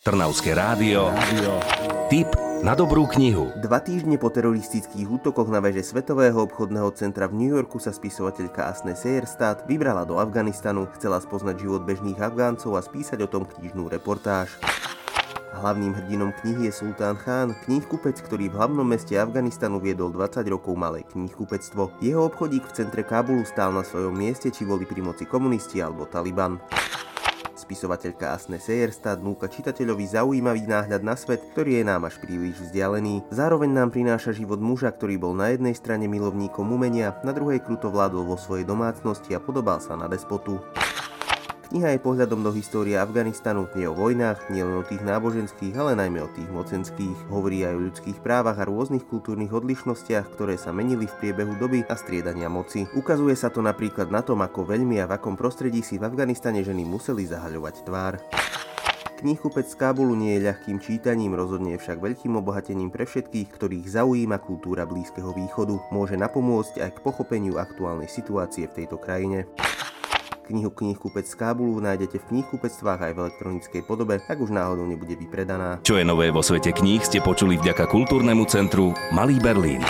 Trnavské rádio. Tip na dobrú knihu. Dva týždne po teroristických útokoch na veže Svetového obchodného centra v New Yorku sa spisovateľka Asne Seyerstadt vybrala do Afganistanu, chcela spoznať život bežných Afgáncov a spísať o tom knižnú reportáž. Hlavným hrdinom knihy je Sultán Khan, knihkupec, ktorý v hlavnom meste Afganistanu viedol 20 rokov malé knihkupectvo. Jeho obchodík v centre Kábulu stál na svojom mieste, či boli pri moci komunisti alebo Taliban. Spisovateľka Asne Seyerstad núka čitateľovi zaujímavý náhľad na svet, ktorý je nám až príliš vzdialený. Zároveň nám prináša život muža, ktorý bol na jednej strane milovníkom umenia, na druhej kruto vládol vo svojej domácnosti a podobal sa na despotu. Kniha je pohľadom do histórie Afganistanu, nie o vojnách, nie len o tých náboženských, ale najmä o tých mocenských. Hovorí aj o ľudských právach a rôznych kultúrnych odlišnostiach, ktoré sa menili v priebehu doby a striedania moci. Ukazuje sa to napríklad na tom, ako veľmi a v akom prostredí si v Afganistane ženy museli zahaľovať tvár. Knihkupec z Kábulu nie je ľahkým čítaním, rozhodne je však veľkým obohatením pre všetkých, ktorých zaujíma kultúra Blízkeho východu. Môže napomôcť aj k pochopeniu aktuálnej situácie v tejto krajine. Knihu Knihkupec z Kábulu nájdete v knihkupectvách aj v elektronickej podobe, ak už náhodou nebude vypredaná. Čo je nové vo svete kníh ste počuli vďaka kultúrnemu centru Malý Berlín.